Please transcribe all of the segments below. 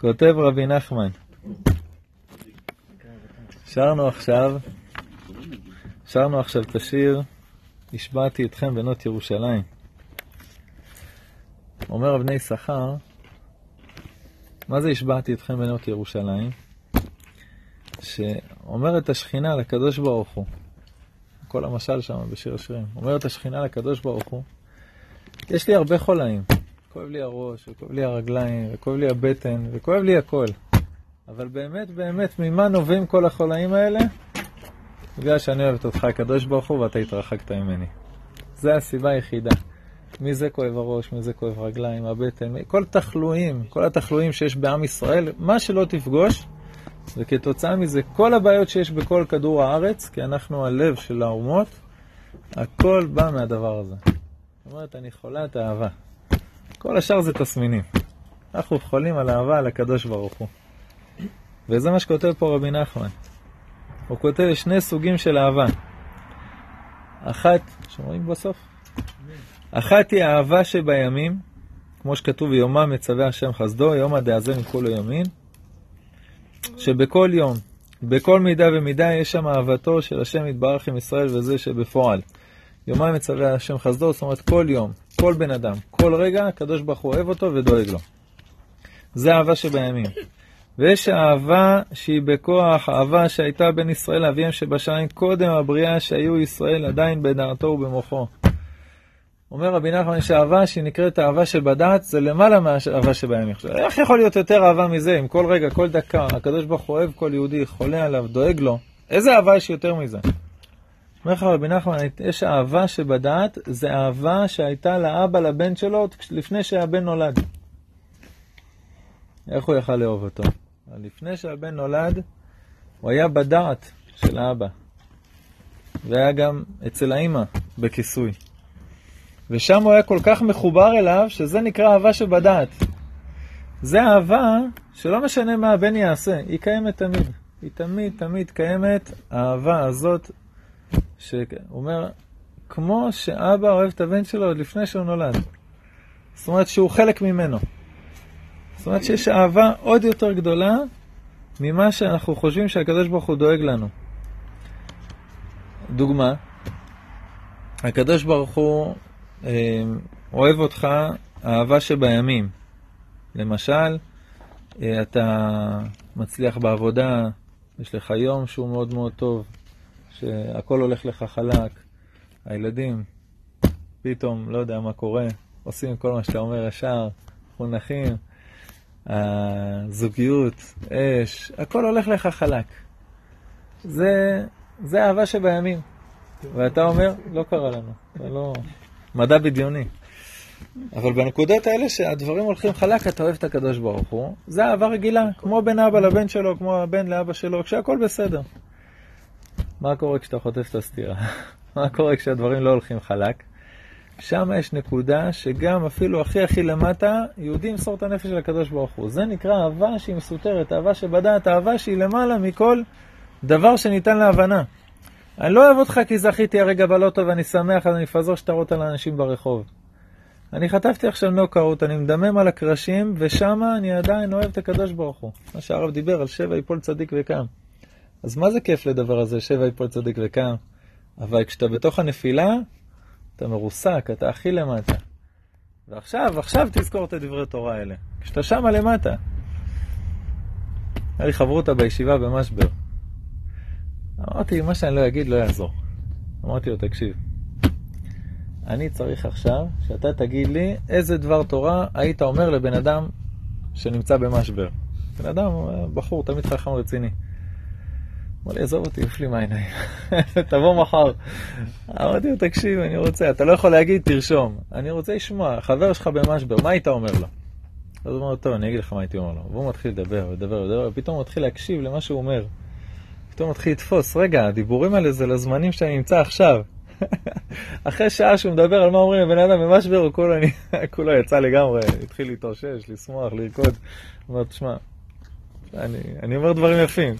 כותב רבי נחמן, שרנו עכשיו, שרנו עכשיו את השיר, השבעתי אתכם בנות ירושלים. אומר אבני יששכר, מה זה השבעתי אתכם בנות ירושלים? שאומרת השכינה לקדוש ברוך הוא, כל המשל שם בשיר השירים, אומרת השכינה לקדוש ברוך הוא, יש לי הרבה חולאים, כואב לי הראש, וכואב לי הרגליים, וכואב לי הבטן, וכואב לי הכל. אבל באמת, באמת, ממה נובעים כל החולאים האלה? בגלל שאני אוהבת אותך, הקדוש ברוך הוא, ואתה התרחקת ממני. זה הסיבה היחידה. מי זה כואב הראש, מי זה כואב רגליים, הבטן, כל תחלואים, כל התחלואים שיש בעם ישראל, מה שלא תפגוש, וכתוצאה מזה, כל הבעיות שיש בכל כדור הארץ, כי אנחנו הלב של האומות, הכל בא מהדבר הזה. זאת אומרת, אני חולת אהבה. כל השאר זה תסמינים. אנחנו חולים על אהבה על הקדוש ברוך הוא. וזה מה שכותב פה רבי נחמן. הוא כותב שני סוגים של אהבה. אחת, שומעים בסוף? אחת היא האהבה שבימים, כמו שכתוב, יומם מצווה השם חסדו, יומא דאזן מכולו יומין, שבכל יום, בכל מידה ומידה, יש שם אהבתו של השם יתברך עם ישראל וזה שבפועל. יומיים מצווה השם חסדו, זאת אומרת כל יום, כל בן אדם, כל רגע, הקדוש ברוך הוא אוהב אותו ודואג לו. זה אהבה שבימים. ויש אהבה שהיא בכוח, אהבה שהייתה בין ישראל לאביהם שבשמיים קודם הבריאה שהיו ישראל עדיין בדעתו ובמוחו. אומר רבי נחמן שאהבה שהיא נקראת אהבה שבדעת זה למעלה מהאהבה שבימים. איך יכול להיות יותר אהבה מזה אם כל רגע, כל דקה, הקדוש ברוך הוא אוהב כל יהודי, חולה עליו, דואג לו? איזה אהבה יש יותר מזה? אומר לך רבי נחמן, יש אהבה שבדעת, זה אהבה שהייתה לאבא לבן שלו לפני שהבן נולד. איך הוא יכל לאהוב אותו? לפני שהבן נולד, הוא היה בדעת של האבא. והיה גם אצל האימא בכיסוי. ושם הוא היה כל כך מחובר אליו, שזה נקרא אהבה שבדעת. זה אהבה שלא משנה מה הבן יעשה, היא קיימת תמיד. היא תמיד תמיד קיימת, האהבה הזאת, שהוא אומר, כמו שאבא אוהב את הבן שלו עוד לפני שהוא נולד. זאת אומרת שהוא חלק ממנו. זאת אומרת שיש אהבה עוד יותר גדולה ממה שאנחנו חושבים שהקדוש ברוך הוא דואג לנו. דוגמה, הקדוש ברוך הוא אה, אוהב אותך אהבה שבימים. למשל, אה, אתה מצליח בעבודה, יש לך יום שהוא מאוד מאוד טוב, שהכל הולך לך חלק, הילדים, פתאום, לא יודע מה קורה, עושים כל מה שאתה אומר ישר, מונחים, הזוגיות, אש, הכל הולך לך חלק. זה, זה אהבה שבימים. ואתה אומר, לא קרה לנו, זה לא... מדע בדיוני. אבל בנקודות האלה שהדברים הולכים חלק, אתה אוהב את הקדוש ברוך הוא, זה אהבה רגילה, כמו בין אבא לבן שלו, כמו הבן לאבא שלו, כשהכול בסדר. מה קורה כשאתה חוטף את הסתירה? מה קורה כשהדברים לא הולכים חלק? שם יש נקודה שגם אפילו הכי הכי למטה, יהודי ימסור את הנפש של הקדוש ברוך הוא. זה נקרא אהבה שהיא מסותרת, אהבה שבדעת, אהבה שהיא למעלה מכל דבר שניתן להבנה. אני לא אוהב אותך כי זכיתי הרגע בלוטו ואני שמח, אז אני אפזר שטרות על אנשים ברחוב. אני חטפתי עכשיו נוקאוט, אני מדמם על הקרשים, ושם אני עדיין אוהב את הקדוש ברוך הוא. מה שהרב דיבר על שבע יפול צדיק וקם. אז מה זה כיף לדבר הזה, שבע יפול צדיק וקם? אבל כשאתה בתוך הנפילה, אתה מרוסק, אתה הכי למטה. ועכשיו, עכשיו תזכור את הדברי תורה האלה. כשאתה שמה למטה. היה לי חברותא בישיבה במשבר. אמרתי, מה שאני לא אגיד לא יעזור. אמרתי לו, תקשיב, אני צריך עכשיו שאתה תגיד לי איזה דבר תורה היית אומר לבן אדם שנמצא במשבר. בן אדם, בחור, תמיד חכם רציני. אמר לי, עזוב אותי, עוף לי מהעיניים, תבוא מחר. אמרתי לו, תקשיב, אני רוצה, אתה לא יכול להגיד, תרשום. אני רוצה לשמוע, חבר שלך במשבר, מה היית אומר לו? אז הוא אומר, טוב, אני אגיד לך מה הייתי אומר לו. והוא מתחיל לדבר, לדבר, לדבר, ופתאום הוא מתחיל להקשיב למה שהוא אומר. פתאום מתחיל לתפוס, רגע, הדיבורים האלה זה לזמנים שאני נמצא עכשיו. אחרי שעה שהוא מדבר על מה אומרים לבן אדם במשבר, הוא כולו, אני, כולו יצא לגמרי, התחיל להתאושש, לשמוח, לרקוד. הוא אומר, תשמע, אני, אני אומר דברים יפים.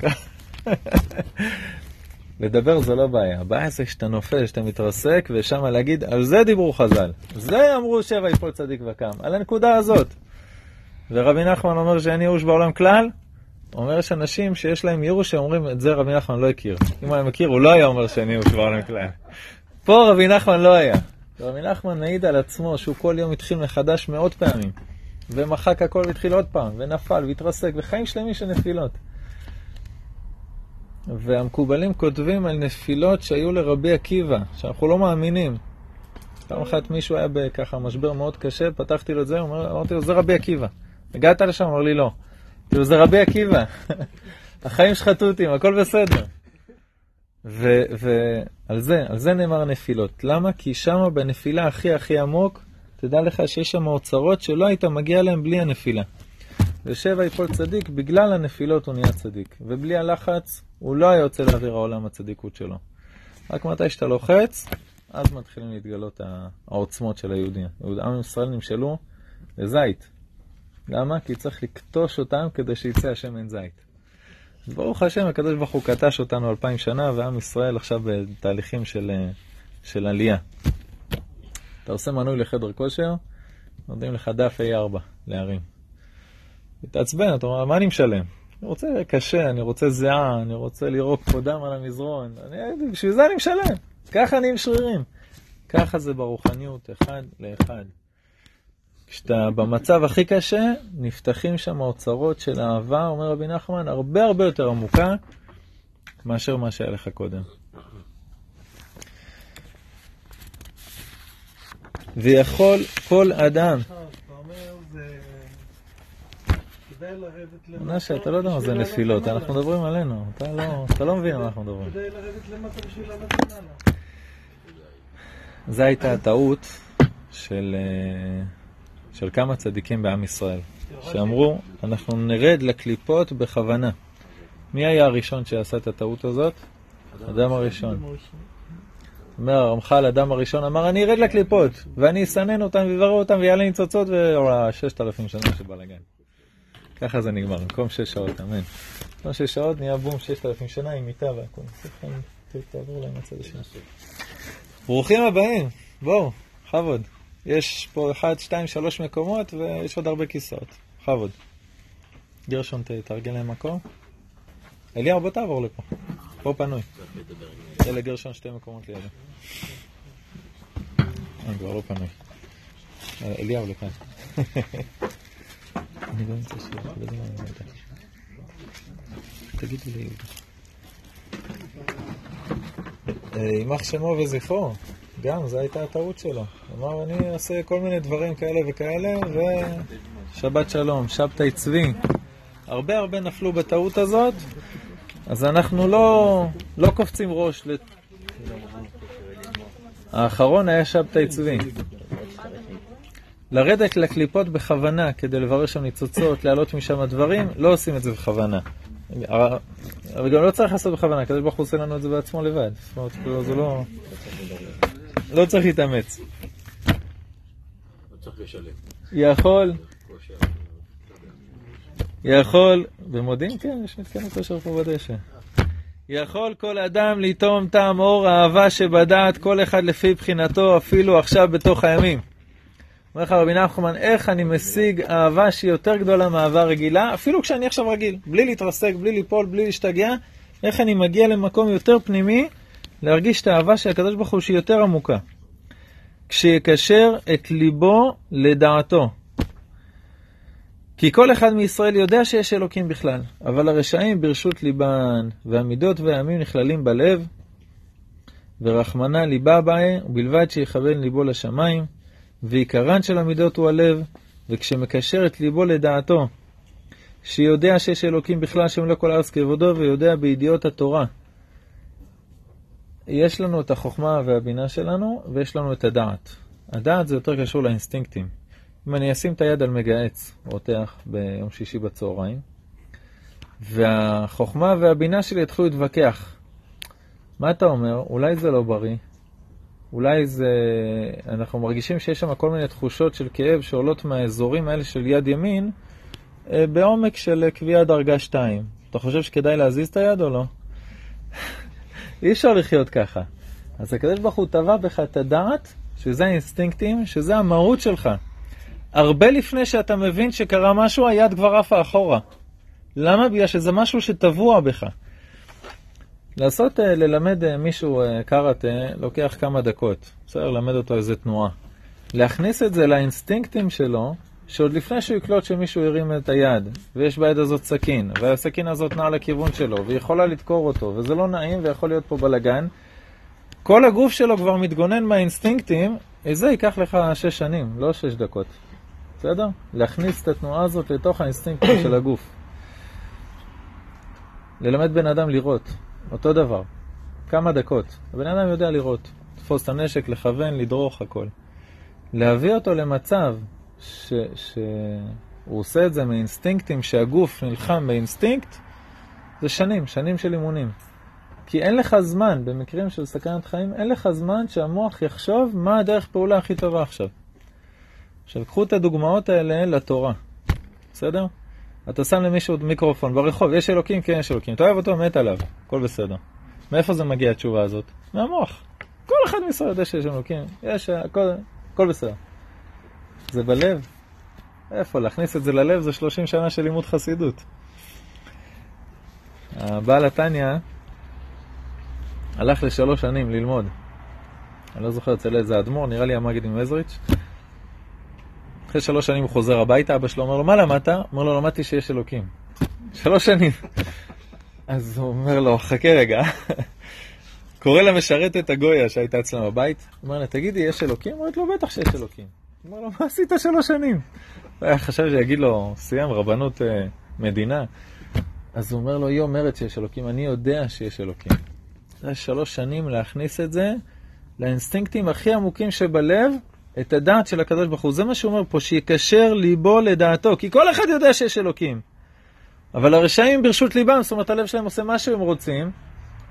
לדבר זה לא בעיה, הבעיה זה שאתה נופל, שאתה מתרסק, ושם להגיד, על זה דיברו חז"ל. זה אמרו שבע יפול צדיק וקם, על הנקודה הזאת. ורבי נחמן אומר שאין ייאוש בעולם כלל, אומר יש אנשים שיש להם ייאוש שאומרים את זה רבי נחמן לא הכיר. אם היה מכיר, הוא לא היה אומר שאין ייאוש בעולם כלל. פה רבי נחמן לא היה. רבי נחמן מעיד על עצמו שהוא כל יום התחיל מחדש מאות פעמים, ומחק הכל והתחיל עוד פעם, ונפל והתרסק, וחיים שלמים של נפילות. והמקובלים כותבים על נפילות שהיו לרבי עקיבא, שאנחנו לא מאמינים. פעם אחת מישהו היה בככה משבר מאוד קשה, פתחתי לו את זה, אמרתי לו, זה רבי עקיבא. הגעת לשם? אמר לי, לא. כאילו, זה רבי עקיבא. החיים שחטוטים, הכל בסדר. ועל זה, על זה נאמר נפילות. למה? כי שם בנפילה הכי הכי עמוק, תדע לך שיש שם אוצרות שלא היית מגיע להם בלי הנפילה. ושבע יפול צדיק, בגלל הנפילות הוא נהיה צדיק. ובלי הלחץ, הוא לא היה יוצא לאוויר העולם הצדיקות שלו. רק מתי שאתה לוחץ, אז מתחילים להתגלות העוצמות של היהודים. עם ישראל נמשלו לזית. למה? כי צריך לקטוש אותם כדי שיצא השמן זית. ברוך השם, הקדוש ברוך הוא קטש אותנו אלפיים שנה, ועם ישראל עכשיו בתהליכים של, של עלייה. אתה עושה מנוי לחדר כושר, נותנים לך דף A4 להרים. מתעצבן, אתה אומר, מה אני משלם? אני רוצה קשה, אני רוצה זיעה, אני רוצה לירוק פה דם על המזרון, אני, בשביל זה אני משלם. ככה אני עם שרירים. ככה זה ברוחניות, אחד לאחד. כשאתה במצב הכי קשה, נפתחים שם אוצרות של אהבה, אומר רבי נחמן, הרבה הרבה יותר עמוקה מאשר מה שהיה לך קודם. ויכול כל אדם... מנשה, אתה לא יודע מה זה נפילות, אנחנו מדברים עלינו, לא- אתה לא מבין על מה אנחנו מדברים. כדאי לרדת למטה בשביל לרדת זו הייתה הטעות של... אה, של כמה צדיקים בעם ישראל, שאמרו, אנחנו נרד לקליפות בכוונה. מי היה הראשון שעשה את הטעות הזאת? אדם הראשון. אומר הרמח"ל, אדם הראשון, אמר, אני ארד לקליפות, ואני אסנן אותם ויברר אותם ויעלה ניצוצות, וששת אלפים שנה של בלאגן. ככה זה נגמר, במקום שש שעות, אמן. במקום שש שעות נהיה בום ששת אלפים שנה עם מיטה והכל. תעבור להם הצד השני. ברוכים הבאים, בואו, בכבוד. יש פה אחד, שתיים, שלוש מקומות, ויש עוד הרבה כיסאות. בכבוד. גרשון, תארגן להם מקום. אליהו, בוא תעבור לפה. פה פנוי. זה לגרשון שתי מקומות לידו. אין, כבר לא פנוי. אליהו לכאן. אני לא נמצא שיר, לא יודע מה אני ליהודה. יימח שמו וזכרו. גם, זו הייתה הטעות שלו. אמר, אני אעשה כל מיני דברים כאלה וכאלה, ושבת שלום, שבתאי צבי. הרבה הרבה נפלו בטעות הזאת, אז אנחנו לא, לא קופצים ראש. לת... האחרון היה שבתאי צבי. לרדת לקליפות בכוונה כדי לברר שם ניצוצות, להעלות משם דברים, לא עושים את זה בכוונה. אבל גם לא צריך לעשות בכוונה, כדי ברוך הוא עושה לנו את זה בעצמו לבד. זאת אומרת, כאילו, זה לא... לא צריך להתאמץ. יכול, יכול, במודיעין כן, יש מתקן כושר פה בדשא. יכול כל אדם לטעום טעם אור האהבה שבדעת, כל אחד לפי בחינתו, אפילו עכשיו בתוך הימים. אומר לך רבי נחמן, איך אני משיג אהבה שהיא יותר גדולה מאהבה רגילה, אפילו כשאני עכשיו רגיל, בלי להתרסק, בלי ליפול, בלי להשתגע, איך אני מגיע למקום יותר פנימי, להרגיש את האהבה של הקדוש ברוך הוא שהיא יותר עמוקה. כשיקשר את ליבו לדעתו. כי כל אחד מישראל יודע שיש אלוקים בכלל, אבל הרשעים ברשות ליבן, והמידות והימים נכללים בלב, ורחמנה ליבה בהם, ובלבד שיכוון ליבו לשמיים, ועיקרן של המידות הוא הלב, וכשמקשר את ליבו לדעתו, שיודע שיש אלוקים בכלל שם לא כל הארץ כבודו, ויודע בידיעות התורה, יש לנו את החוכמה והבינה שלנו, ויש לנו את הדעת. הדעת זה יותר קשור לאינסטינקטים. אם אני אשים את היד על מגהץ, רותח, ביום שישי בצהריים, והחוכמה והבינה שלי יתחילו להתווכח. מה אתה אומר? אולי זה לא בריא, אולי זה... אנחנו מרגישים שיש שם כל מיני תחושות של כאב שעולות מהאזורים האלה של יד ימין אה, בעומק של קביעה דרגה 2. אתה חושב שכדאי להזיז את היד או לא? אי אפשר לחיות ככה. אז הקדוש ברוך הוא טבע בך את הדעת, שזה האינסטינקטים, שזה המהות שלך. הרבה לפני שאתה מבין שקרה משהו, היד כבר עפה אחורה. למה? בגלל שזה משהו שטבוע בך. לעשות, אה, ללמד אה, מישהו אה, קראטה לוקח כמה דקות. בסדר, ללמד אותו איזה תנועה. להכניס את זה לאינסטינקטים שלו, שעוד לפני שהוא יקלוט שמישהו הרים את היד, ויש ביד הזאת סכין, והסכין הזאת נעה לכיוון שלו, והיא יכולה לדקור אותו, וזה לא נעים ויכול להיות פה בלאגן, כל הגוף שלו כבר מתגונן מהאינסטינקטים, זה ייקח לך שש שנים, לא שש דקות. בסדר? להכניס את התנועה הזאת לתוך האינסטינקטים של הגוף. ללמד בן אדם לראות, אותו דבר. כמה דקות. הבן אדם יודע לראות, לתפוס את הנשק, לכוון, לדרוך, הכל. להביא אותו למצב ש, שהוא עושה את זה מאינסטינקטים, שהגוף נלחם באינסטינקט, זה שנים, שנים של אימונים. כי אין לך זמן, במקרים של סכנת חיים, אין לך זמן שהמוח יחשוב מה הדרך פעולה הכי טובה עכשיו. עכשיו, קחו את הדוגמאות האלה לתורה, בסדר? אתה שם למישהו מיקרופון ברחוב, יש אלוקים? כן, יש אלוקים. אתה אוהב אותו? מת עליו, הכל בסדר. מאיפה זה מגיע התשובה הזאת? מהמוח. כל אחד מישראל יודע שיש אלוקים, יש, הכל, הכל בסדר. זה בלב. איפה? להכניס את זה ללב זה 30 שנה של לימוד חסידות. הבעל התניא הלך לשלוש שנים ללמוד. אני לא זוכר אצל איזה אדמו"ר, נראה לי המגיד עם עזריץ'. אחרי שלוש שנים הוא חוזר הביתה, אבא שלו אומר לו, מה למדת? אומר לו, למדתי שיש אלוקים. שלוש שנים. אז הוא אומר לו, חכה רגע. קורא למשרתת הגויה שהייתה אצלנו בבית, אומר לה, תגידי, יש אלוקים? אומרת לו, בטח שיש אלוקים. אומר לו, מה עשית שלוש שנים? הוא היה חשב שיגיד לו, סיים, רבנות אה, מדינה. אז הוא אומר לו, היא אומרת שיש אלוקים, אני יודע שיש אלוקים. זה שלוש שנים להכניס את זה לאינסטינקטים הכי עמוקים שבלב, את הדעת של הקדוש ברוך הוא. זה מה שהוא אומר פה, שיקשר ליבו לדעתו, כי כל אחד יודע שיש אלוקים. אבל הרשעים ברשות ליבם, זאת אומרת הלב שלהם עושה מה שהם רוצים,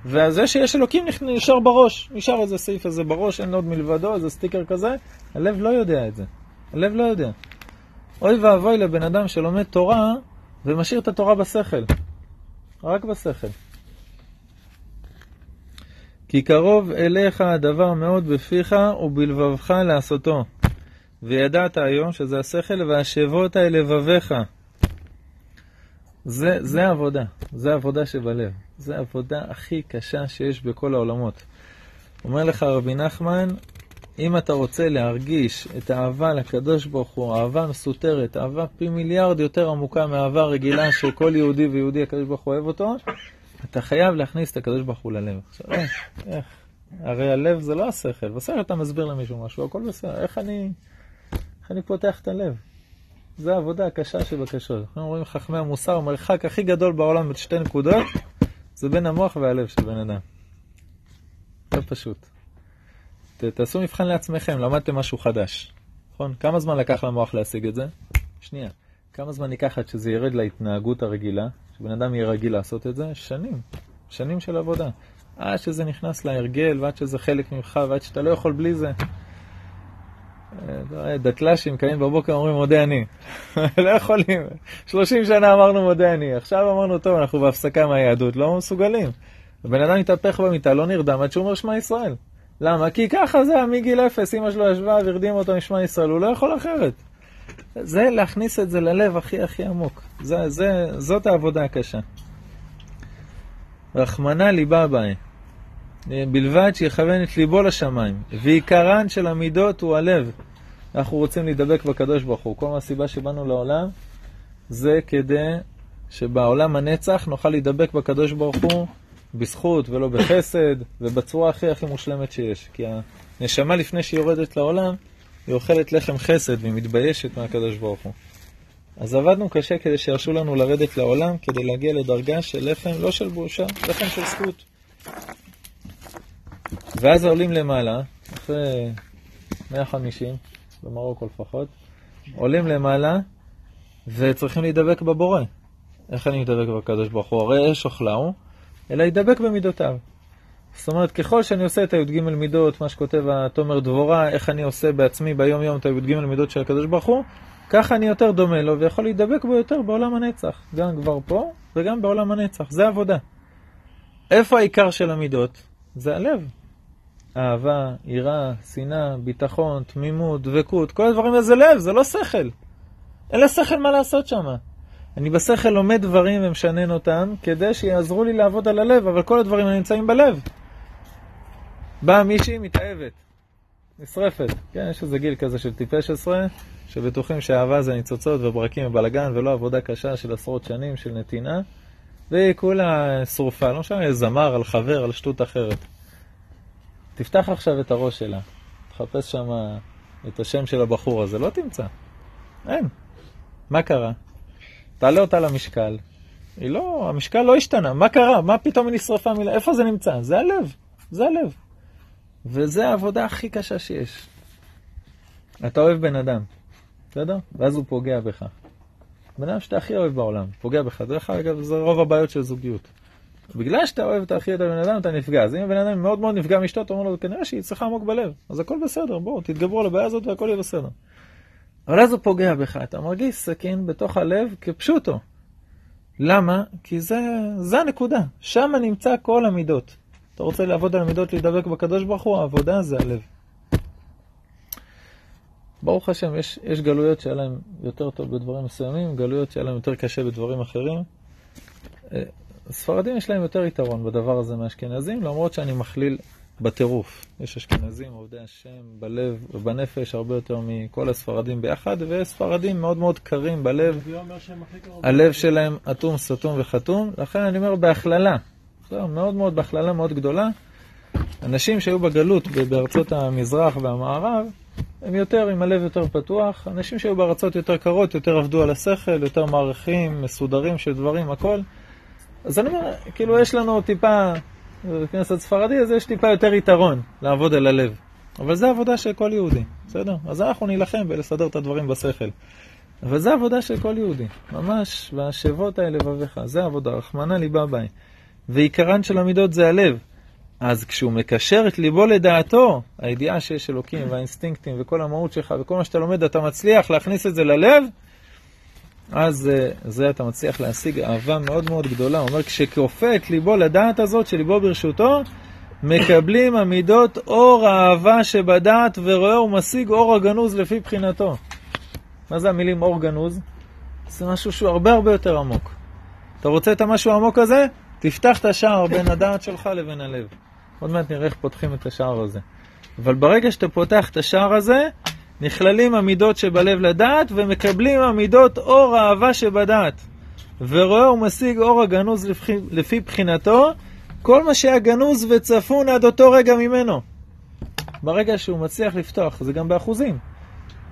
וזה שיש אלוקים נשאר בראש, נשאר איזה סעיף הזה בראש, אין עוד מלבדו, איזה סטיקר כזה, הלב לא יודע את זה. הלב לא יודע. אוי ואבוי לבן אדם שלומד תורה ומשאיר את התורה בשכל. רק בשכל. כי קרוב אליך הדבר מאוד בפיך ובלבבך לעשותו. וידעת היום שזה השכל והשבות אל לבביך. זה, זה עבודה, זה עבודה שבלב. זה עבודה הכי קשה שיש בכל העולמות. אומר לך רבי נחמן, אם אתה רוצה להרגיש את האהבה לקדוש ברוך הוא, אהבה מסותרת, אהבה פי מיליארד יותר עמוקה מאהבה רגילה שכל יהודי ויהודי הקדוש ברוך הוא אוהב אותו, אתה חייב להכניס את הקדוש ברוך הוא ללב. עכשיו, איך, איך? הרי הלב זה לא השכל, בסדר אתה מסביר למישהו משהו, הכל בסדר, איך אני, איך אני פותח את הלב? זה העבודה הקשה שבקשות. אנחנו אומרים חכמי המוסר, המרחק הכי גדול בעולם בין שתי נקודות, זה בין המוח והלב של בן אדם. זה פשוט. ת, תעשו מבחן לעצמכם, למדתם משהו חדש. נכון? כמה זמן לקח למוח להשיג את זה? שנייה. כמה זמן ייקח עד שזה ירד להתנהגות הרגילה, שבן אדם יהיה רגיל לעשות את זה? שנים. שנים של עבודה. עד שזה נכנס להרגל, ועד שזה חלק ממך, ועד שאתה לא יכול בלי זה. אה, דתל"שים קמים בבוקר אומרים מודה אני. לא יכולים. 30 שנה אמרנו מודה אני. עכשיו אמרנו, טוב, אנחנו בהפסקה מהיהדות, לא מסוגלים. הבן אדם התהפך במיטה, לא נרדם עד שהוא אומר שמע ישראל. למה? כי ככה זה מגיל אפס, אמא שלו ישבה והרדים אותו משמע ישראל, הוא לא יכול אחרת. זה להכניס את זה ללב הכי הכי עמוק. זה, זה, זאת העבודה הקשה. רחמנא ליבה בהם. בלבד שיכוון את ליבו לשמיים. ועיקרן של המידות הוא הלב. אנחנו רוצים להידבק בקדוש ברוך הוא. כל הסיבה שבאנו לעולם זה כדי שבעולם הנצח נוכל להידבק בקדוש ברוך הוא בזכות ולא בחסד ובצורה הכי הכי מושלמת שיש. כי הנשמה לפני שהיא יורדת לעולם, היא אוכלת לחם חסד והיא מתביישת מהקדוש ברוך הוא. אז עבדנו קשה כדי שירשו לנו לרדת לעולם, כדי להגיע לדרגה של לחם, לא של בושה, לחם של זכות. ואז עולים למעלה, אחרי 150, במרוקו לפחות, עולים למעלה וצריכים להידבק בבורא. איך אני מדבק בקדוש ברוך הוא? הרי אש אוכלהו, אלא להידבק במידותיו. זאת אומרת, ככל שאני עושה את הי"ג מידות, מה שכותב התומר דבורה, איך אני עושה בעצמי ביום יום את הי"ג מידות של הקדוש ברוך הוא, ככה אני יותר דומה לו ויכול להידבק בו יותר בעולם הנצח. גם כבר פה וגם בעולם הנצח. זה עבודה. איפה העיקר של המידות? זה הלב. אהבה, יראה, שנאה, ביטחון, תמימות, דבקות, כל הדברים האלה זה לב, זה לא שכל. אין לשכל מה לעשות שם. אני בשכל לומד דברים ומשנן אותם כדי שיעזרו לי לעבוד על הלב, אבל כל הדברים נמצאים בלב. באה מישהי מתאהבת, נשרפת. כן, יש איזה גיל כזה של טיפש עשרה, שבטוחים שאהבה זה ניצוצות וברקים ובלאגן ולא עבודה קשה של עשרות שנים של נתינה, והיא כולה שרופה, לא משנה, זמר על חבר, על שטות אחרת. תפתח עכשיו את הראש שלה, תחפש שם את השם של הבחור הזה, לא תמצא. אין. מה קרה? תעלה אותה למשקל. היא לא, המשקל לא השתנה. מה קרה? מה פתאום היא נשרפה מילה? איפה זה נמצא? זה הלב. זה הלב. וזה העבודה הכי קשה שיש. אתה אוהב בן אדם, בסדר? ואז הוא פוגע בך. בן אדם שאתה הכי אוהב בעולם, פוגע בך. דרך אגב, זה רוב הבעיות של זוגיות. בגלל שאתה אוהב את הכי את הבן אדם, אתה נפגע. אז אם הבן אדם מאוד מאוד נפגע מאשתו, אתה אומר לו, כנראה שהיא צריכה עמוק בלב. אז הכל בסדר, בואו, תתגברו על הבעיה הזאת והכל יהיה בסדר. אבל אז הוא פוגע בך, אתה מרגיש סכין בתוך הלב כפשוטו. למה? כי זה, זה הנקודה, שם נמצא כל המידות. אתה רוצה לעבוד על המידות, להידבק בקדוש ברוך הוא, העבודה זה הלב. ברוך השם, יש, יש גלויות שהיה להם יותר טוב בדברים מסוימים, גלויות שהיה להם יותר קשה בדברים אחרים. אה, ספרדים יש להם יותר יתרון בדבר הזה מאשכנזים, למרות שאני מכליל בטירוף. יש אשכנזים, עובדי השם, בלב ובנפש, הרבה יותר מכל הספרדים ביחד, וספרדים מאוד מאוד קרים בלב. הלב שלהם אטום, סתום וחתום, לכן אני אומר בהכללה. זהו, מאוד מאוד, בהכללה מאוד גדולה. אנשים שהיו בגלות בארצות המזרח והמערב, הם יותר עם הלב יותר פתוח. אנשים שהיו בארצות יותר קרות, יותר עבדו על השכל, יותר מערכים, מסודרים של דברים, הכל. אז אני אומר, כאילו יש לנו טיפה, בכנסת ספרדי, אז יש טיפה יותר יתרון לעבוד על הלב. אבל זו עבודה של כל יהודי, בסדר? אז אנחנו נילחם בלסדר את הדברים בשכל. אבל זו עבודה של כל יהודי, ממש, והשבות האלה לבביך, זה עבודה, רחמנא ליבא ביי. ועיקרן של המידות זה הלב. אז כשהוא מקשר את ליבו לדעתו, הידיעה שיש אלוקים והאינסטינקטים וכל המהות שלך וכל מה שאתה לומד, אתה מצליח להכניס את זה ללב, אז אה, זה אתה מצליח להשיג אהבה מאוד מאוד גדולה. הוא אומר, כשכופה את ליבו לדעת הזאת, שליבו ברשותו, מקבלים המידות אור האהבה שבדעת ורואה ומשיג אור הגנוז לפי בחינתו. מה זה המילים אור גנוז? זה משהו שהוא הרבה הרבה יותר עמוק. אתה רוצה את המשהו העמוק הזה? תפתח את השער בין הדעת שלך לבין הלב. עוד מעט נראה איך פותחים את השער הזה. אבל ברגע שאתה פותח את השער הזה, נכללים המידות שבלב לדעת, ומקבלים המידות אור האהבה שבדעת. ורואה ומשיג אור הגנוז לפי, לפי בחינתו, כל מה שהיה גנוז וצפון עד אותו רגע ממנו. ברגע שהוא מצליח לפתוח, זה גם באחוזים.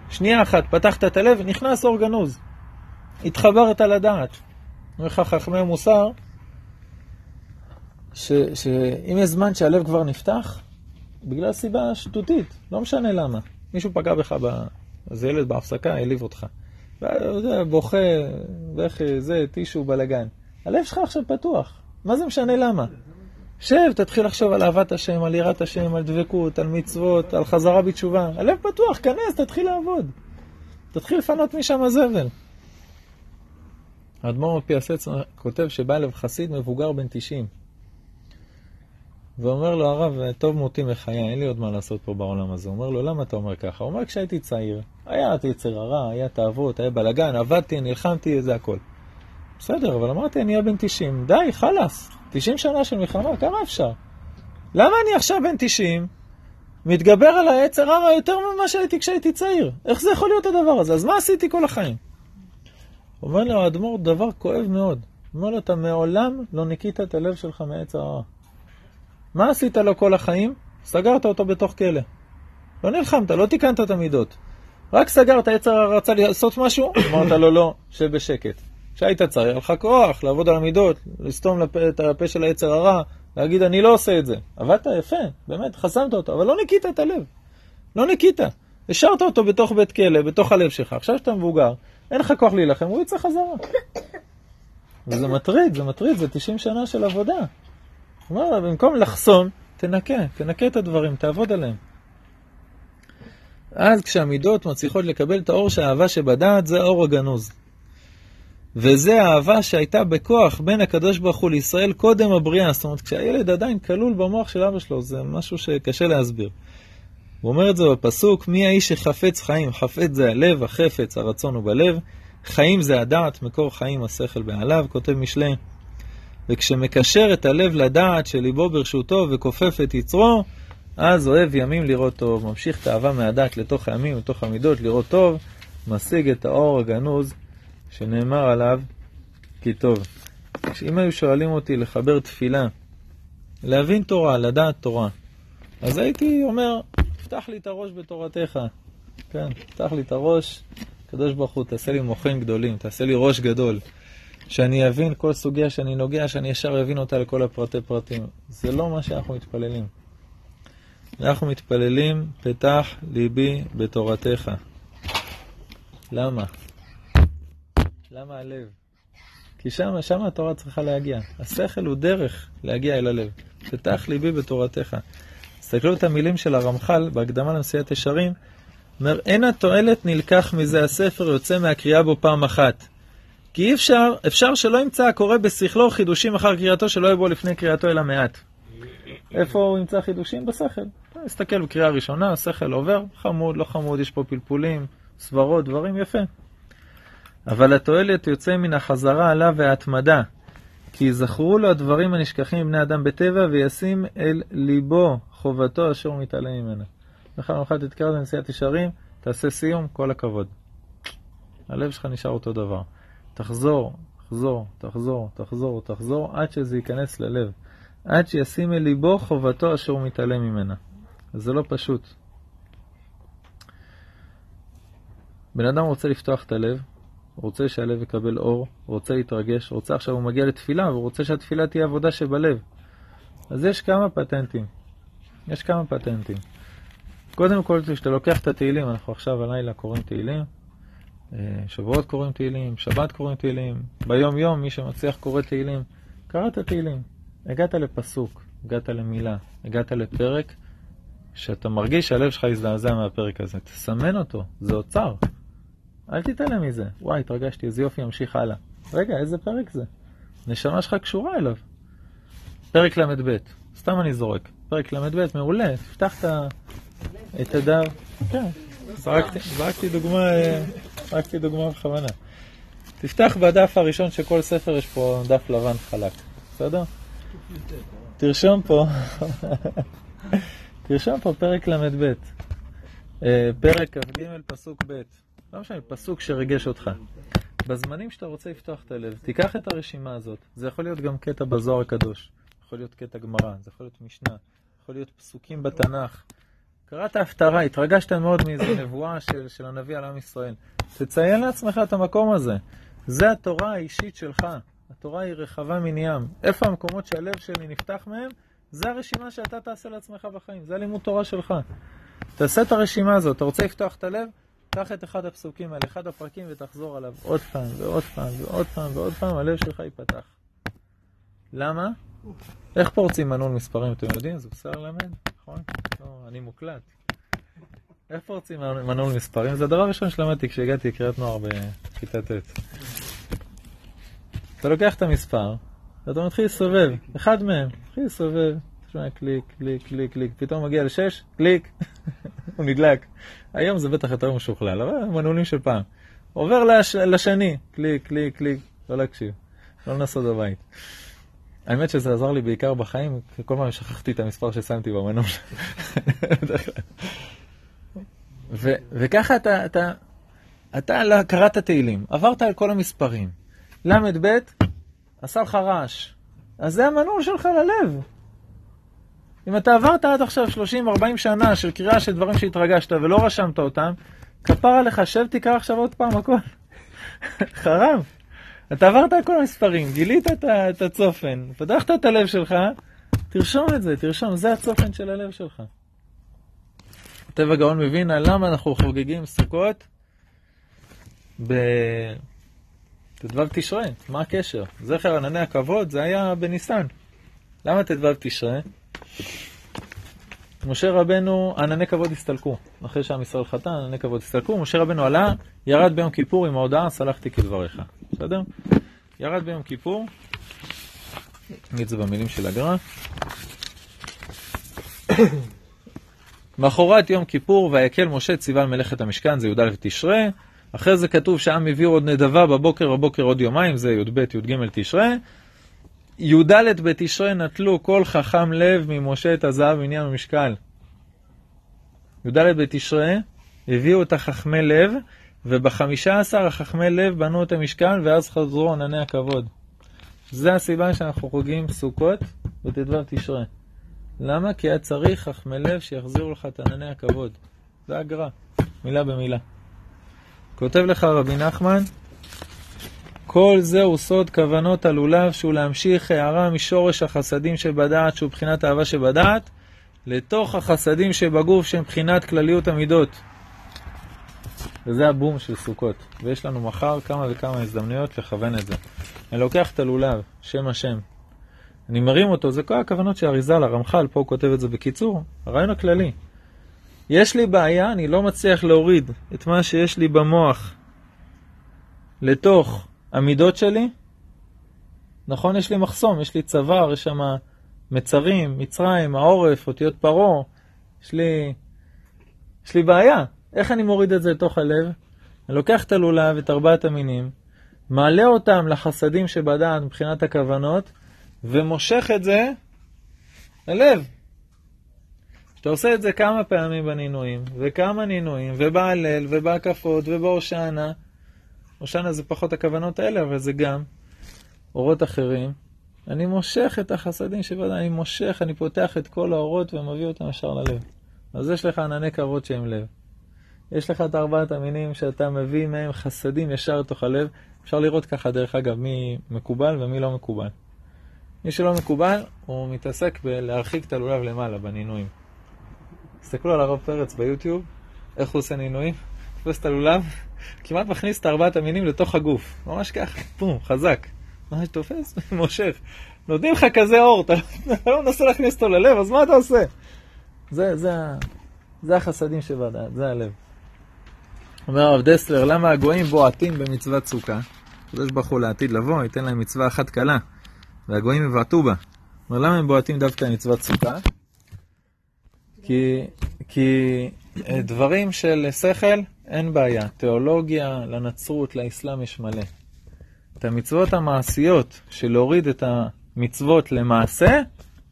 שנייה אחת, פתחת את הלב, נכנס אור גנוז. התחברת לדעת. אומר לך חכמי מוסר, שאם יש זמן שהלב כבר נפתח, בגלל סיבה שטותית, לא משנה למה. מישהו פגע בך, איזה ילד בהפסקה העליב אותך. וזה בוכה, בכי, זה, טישו, בלאגן. הלב שלך עכשיו פתוח, מה זה משנה למה? שב, תתחיל לחשוב על אהבת השם, על יראת השם, על דבקות, על מצוות, על חזרה בתשובה. הלב פתוח, כנס, תתחיל לעבוד. תתחיל לפנות משם הזבל. האדמו"ר מפי הסץ כותב שבא אליו חסיד מבוגר בן 90. ואומר לו הרב, טוב מותי מחיי, אין לי עוד מה לעשות פה בעולם הזה. הוא אומר לו, למה אתה אומר ככה? הוא אומר, כשהייתי צעיר, היה יצר הרע, היה תאוות, היה בלאגן, עבדתי, נלחמתי, זה הכל. בסדר, אבל אמרתי, אני אהיה בן 90, די, חלאס, 90 שנה של מלחמה, כמה אפשר? למה אני עכשיו בן 90, מתגבר על היצר הרע יותר ממה שהייתי כשהייתי צעיר? איך זה יכול להיות הדבר הזה? אז מה עשיתי כל החיים? אומר לו האדמו"ר דבר כואב מאוד. אומר לו, אתה מעולם לא ניקית את הלב שלך מהיצר הרע. מה עשית לו כל החיים? סגרת אותו בתוך כלא. לא נלחמת, לא תיקנת את המידות. רק סגרת, יצר רצה לעשות משהו, אמרת לו לא, שב בשקט. כשהיית צריך, היה לך כוח לעבוד על המידות, לסתום את הפה של היצר הרע, להגיד אני לא עושה את זה. עבדת יפה, באמת, חסמת אותו, אבל לא ניקית את הלב. לא ניקית. השארת אותו בתוך בית כלא, בתוך הלב שלך. עכשיו שאתה מבוגר, אין לך כוח להילחם, הוא יצא חזרה. וזה מטריד, זה מטריד, זה 90 שנה של עבודה. כלומר, במקום לחסום, תנקה, תנקה את הדברים, תעבוד עליהם. אז כשהמידות מצליחות לקבל את האור של האהבה שבדעת, זה האור הגנוז. וזה האהבה שהייתה בכוח בין הקדוש ברוך הוא לישראל קודם הבריאה. זאת אומרת, כשהילד עדיין כלול במוח של אבא שלו, זה משהו שקשה להסביר. הוא אומר את זה בפסוק, מי האיש שחפץ חיים? חפץ זה הלב, החפץ, הרצון הוא בלב. חיים זה הדעת, מקור חיים השכל בעליו, כותב משלי. וכשמקשר את הלב לדעת שליבו ברשותו וכופף את יצרו, אז אוהב ימים לראות טוב, ממשיך את האהבה מהדעת לתוך הימים, לתוך המידות, לראות טוב, משיג את האור הגנוז שנאמר עליו כי טוב. אם היו שואלים אותי לחבר תפילה, להבין תורה, לדעת תורה, אז הייתי אומר, פתח לי את הראש בתורתך. כן, פתח לי את הראש, הקדוש ברוך הוא, תעשה לי מוחים גדולים, תעשה לי ראש גדול. שאני אבין כל סוגיה שאני נוגע, שאני ישר אבין אותה לכל הפרטי פרטים. זה לא מה שאנחנו מתפללים. אנחנו מתפללים, פתח ליבי בתורתך. למה? למה הלב? כי שם, שם התורה צריכה להגיע. השכל הוא דרך להגיע אל הלב. פתח ליבי בתורתך. תסתכלו את המילים של הרמח"ל בהקדמה לנשיאת ישרים. אומר, אין התועלת נלקח מזה הספר יוצא מהקריאה בו פעם אחת. כי אי אפשר, אפשר שלא ימצא הקורא בשכלו חידושים אחר קריאתו שלא יבוא לפני קריאתו אלא מעט. איפה הוא ימצא חידושים? בשכל. תסתכל בקריאה ראשונה, השכל עובר, חמוד, לא חמוד, יש פה פלפולים, סברות, דברים יפה. אבל התועלת יוצא מן החזרה עליו וההתמדה, כי זכרו לו הדברים הנשכחים מבני אדם בטבע, וישים אל ליבו חובתו אשר הוא מתעלם ממנה. בכלל נוכל תתקרא לנשיאת ישרים, תעשה סיום, כל הכבוד. הלב שלך נשאר אותו דבר. תחזור, תחזור, תחזור, תחזור, תחזור, עד שזה ייכנס ללב. עד שישים אל ליבו חובתו אשר הוא מתעלם ממנה. זה לא פשוט. בן אדם רוצה לפתוח את הלב, רוצה שהלב יקבל אור, רוצה להתרגש, רוצה עכשיו הוא מגיע לתפילה, והוא רוצה שהתפילה תהיה עבודה שבלב. אז יש כמה פטנטים. יש כמה פטנטים. קודם כל, כשאתה לוקח את התהילים, אנחנו עכשיו הלילה קוראים תהילים, שבועות קוראים תהילים, שבת קוראים תהילים, ביום יום מי שמצליח קורא תהילים. קראת תהילים, הגעת לפסוק, הגעת למילה, הגעת לפרק, שאתה מרגיש שהלב שלך יזדעזע מהפרק הזה. תסמן אותו, זה אוצר. אל תתעלם מזה. וואי, התרגשתי, איזה יופי, ימשיך הלאה. רגע, איזה פרק זה? נשמה שלך קשורה אליו. פרק ל"ב, סתם אני זורק. פרק ל"ב, מעולה, תפתח את הדף. כן, זרקתי דוגמה, זרקתי דוגמה בכוונה. תפתח בדף הראשון של כל ספר, יש פה דף לבן חלק, בסדר? תרשום פה, תרשום פה פרק ל"ב, אה, פרק כ"ג פסוק ב', לא משנה, פסוק שריגש אותך. בזמנים שאתה רוצה לפתוח את הלב, תיקח את הרשימה הזאת. זה יכול להיות גם קטע בזוהר הקדוש, יכול להיות קטע גמרא, זה יכול להיות משנה, יכול להיות פסוקים בתנ"ך. קראת הפטרה, התרגשת מאוד מאיזו נבואה של, של הנביא על עם ישראל. תציין לעצמך את המקום הזה. זה התורה האישית שלך. התורה היא רחבה מן ים. איפה המקומות שהלב שלי נפתח מהם? זה הרשימה שאתה תעשה לעצמך בחיים. זה הלימוד תורה שלך. תעשה את הרשימה הזאת. אתה רוצה לפתוח את הלב? קח את אחד הפסוקים האלה, אחד הפרקים, ותחזור עליו עוד פעם ועוד פעם ועוד פעם ועוד פעם, הלב שלך ייפתח. למה? איך פורצים מנעול מספרים, אתם יודעים? זה בסדר ללמד, נכון? לא, אני מוקלט. איך פורצים מנעול מספרים? זה הדבר הראשון שלמדתי כשהגעתי לקריית נוער בכיתה ט'. אתה לוקח את המספר, ואתה מתחיל לסובב, אחד מהם, מתחיל לסובב, שומע קליק, קליק, קליק, קליק, פתאום מגיע לשש, קליק, הוא נדלק. היום זה בטח יותר משוכלל, אבל מנעולים של פעם. עובר לש... לשני, קליק, קליק, קליק, לא להקשיב, לא לנסות בבית. האמת שזה עזר לי בעיקר בחיים, כל פעם שכחתי את המספר ששמתי במנעול. ו- וככה אתה, אתה, אתה אתה קראת תהילים, עברת על כל המספרים. ל"ב, עשה לך רעש. אז זה המנעול שלך ללב. אם אתה עברת עד עכשיו 30-40 שנה של קריאה של דברים שהתרגשת ולא רשמת אותם, כפר עליך, שב תקרא עכשיו עוד פעם הכל. חרם. אתה עברת על כל המספרים, גילית את הצופן, פתחת את הלב שלך, תרשום את זה, תרשום, זה הצופן של הלב שלך. טבע גאון מבין על למה אנחנו חוגגים סוכות בט"ו תשרי, מה הקשר? זכר ענני הכבוד זה היה בניסן. למה ט"ו תשרי? משה רבנו, ענני כבוד הסתלקו. אחרי שעם ישראל חטא, ענני כבוד הסתלקו. משה רבנו עלה, ירד ביום כיפור עם ההודעה, סלחתי כדבריך. בסדר? ירד ביום כיפור, נגיד זה במילים של הגר"א. מחרת יום כיפור, ויקל משה ציווה על מלאכת המשכן, זה י"א תשרי. אחרי זה כתוב שהעם הביאו עוד נדבה בבוקר, בבוקר עוד יומיים, זה י"ב, י"ג תשרי. י"ד בתשרי נטלו כל חכם לב ממשה את הזהב עניין המשקל. י"ד בתשרי הביאו את החכמי לב, ובחמישה עשר החכמי לב בנו את המשכן, ואז חזרו ענני הכבוד. זה הסיבה שאנחנו חוגגים סוכות בט"ו תשרי. למה? כי היה צריך חכמי לב שיחזירו לך את ענני הכבוד. זה הגר"א, מילה במילה. כותב לך רבי נחמן, כל זהו סוד כוונות הלולב שהוא להמשיך הערה משורש החסדים שבדעת, שהוא בחינת אהבה שבדעת, לתוך החסדים שבגוף שהם בחינת כלליות המידות. וזה הבום של סוכות. ויש לנו מחר כמה וכמה הזדמנויות לכוון את זה. אני לוקח את הלולב, שם השם. אני מרים אותו, זה כל הכוונות של אריזל, הרמח"ל, פה הוא כותב את זה בקיצור, הרעיון הכללי. יש לי בעיה, אני לא מצליח להוריד את מה שיש לי במוח לתוך המידות שלי. נכון, יש לי מחסום, יש לי צוואר, יש שם מצרים, מצרים, העורף, אותיות פרעה, יש לי, יש לי בעיה. איך אני מוריד את זה לתוך הלב? אני לוקח את הלולב, את ארבעת המינים, מעלה אותם לחסדים שבדעת מבחינת הכוונות, ומושך את זה ללב. כשאתה עושה את זה כמה פעמים בנינויים, וכמה נינויים, ובהלל, ובהקפות, ובהושענא, הושענא זה פחות הכוונות האלה, אבל זה גם אורות אחרים. אני מושך את החסדים שבדעת, אני מושך, אני פותח את כל האורות ומביא אותם ישר ללב. אז יש לך ענני כבוד שהם לב. יש לך את ארבעת המינים שאתה מביא מהם חסדים ישר לתוך הלב. אפשר לראות ככה, דרך אגב, מי מקובל ומי לא מקובל. מי שלא מקובל, הוא מתעסק בלהרחיק את הלולב למעלה, בנינויים. תסתכלו על הרב פרץ ביוטיוב, איך הוא עושה נינויים, תופס את הלולב, כמעט מכניס את ארבעת המינים לתוך הגוף. ממש ככה, בום, חזק. מה שתופס? מושך. נותנים לך כזה אור, אתה לא מנסה להכניס אותו ללב, אז מה אתה עושה? זה, זה, זה החסדים שבדעת, זה הלב. אומר הרב דסלר, למה הגויים בועטים במצוות סוכה? הקדוש ברוך הוא לעתיד לבוא, ייתן להם מצווה אחת קלה, והגויים יבעטו בה. אומר, למה הם בועטים דווקא במצוות סוכה? כי, כי אה, דברים של שכל, אין בעיה. תיאולוגיה, לנצרות, לאסלאם יש מלא. את המצוות המעשיות של להוריד את המצוות למעשה,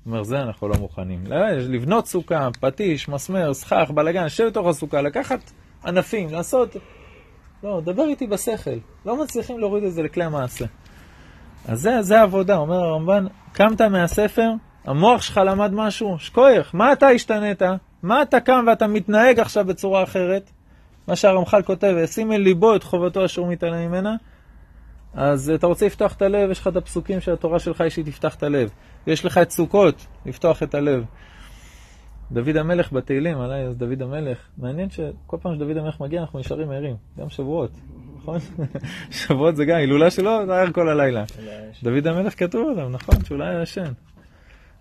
אומר, זה אנחנו לא מוכנים. לבנות סוכה, פטיש, מסמר, סכך, בלאגן, לשבת בתוך הסוכה, לקחת ענפים, לעשות... לא, דבר איתי בשכל. לא מצליחים להוריד את זה לכלי המעשה. אז זה, זה העבודה, אומר הרמב"ן, קמת מהספר, המוח שלך למד משהו, שכוייך, מה אתה השתנית? מה אתה קם ואתה מתנהג עכשיו בצורה אחרת? מה שהרמח"ל כותב, וישים אל ליבו את חובתו אשר מתעלם ממנה. אז אתה רוצה לפתוח את הלב, יש לך את הפסוקים של התורה שלך, יש לי תפתח את הלב. יש לך את סוכות, לפתוח את הלב. דוד המלך בתהילים, עליי אז דוד המלך, מעניין שכל פעם שדוד המלך מגיע אנחנו נשארים ערים, גם שבועות, נכון? שבועות זה גם, הילולה שלו זה ער כל הלילה. דוד המלך כתוב עליו, נכון, שאולי היה ישן.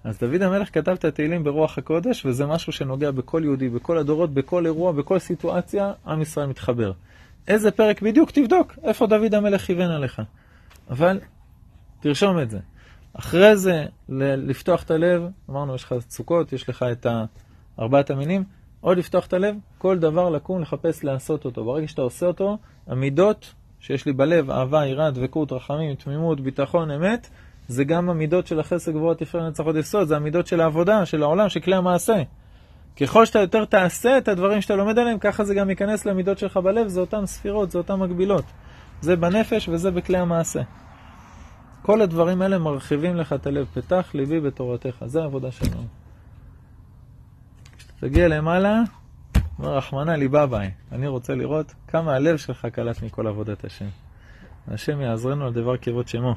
אז דוד המלך כתב את התהילים ברוח הקודש, וזה משהו שנוגע בכל יהודי, בכל הדורות, בכל אירוע, בכל סיטואציה, עם ישראל מתחבר. איזה פרק בדיוק, תבדוק איפה דוד המלך כיוון עליך. אבל תרשום את זה. אחרי זה, לפתוח את הלב, אמרנו, יש לך סוכות, יש לך את ארבעת המינים, עוד לפתוח את הלב, כל דבר לקום, לחפש לעשות אותו. ברגע שאתה עושה אותו, המידות שיש לי בלב, אהבה, יראה, דבקות, רחמים, תמימות, ביטחון, אמת, זה גם המידות של החסד גבוהות תפארת נצח עוד יסוד, זה המידות של העבודה, של העולם, של כלי המעשה. ככל שאתה יותר תעשה את הדברים שאתה לומד עליהם, ככה זה גם ייכנס למידות שלך בלב, זה אותן ספירות, זה אותן מקבילות. זה בנפש וזה בכלי המעשה. כל הדברים האלה מרחיבים לך את הלב. פתח ליבי בתורתך. זה העבודה שלנו. כשתגיע למעלה, אומר רחמנא ליבה ביי. אני רוצה לראות כמה הלב שלך קלט מכל עבודת השם. השם יעזרנו על דבר כבוד שמו.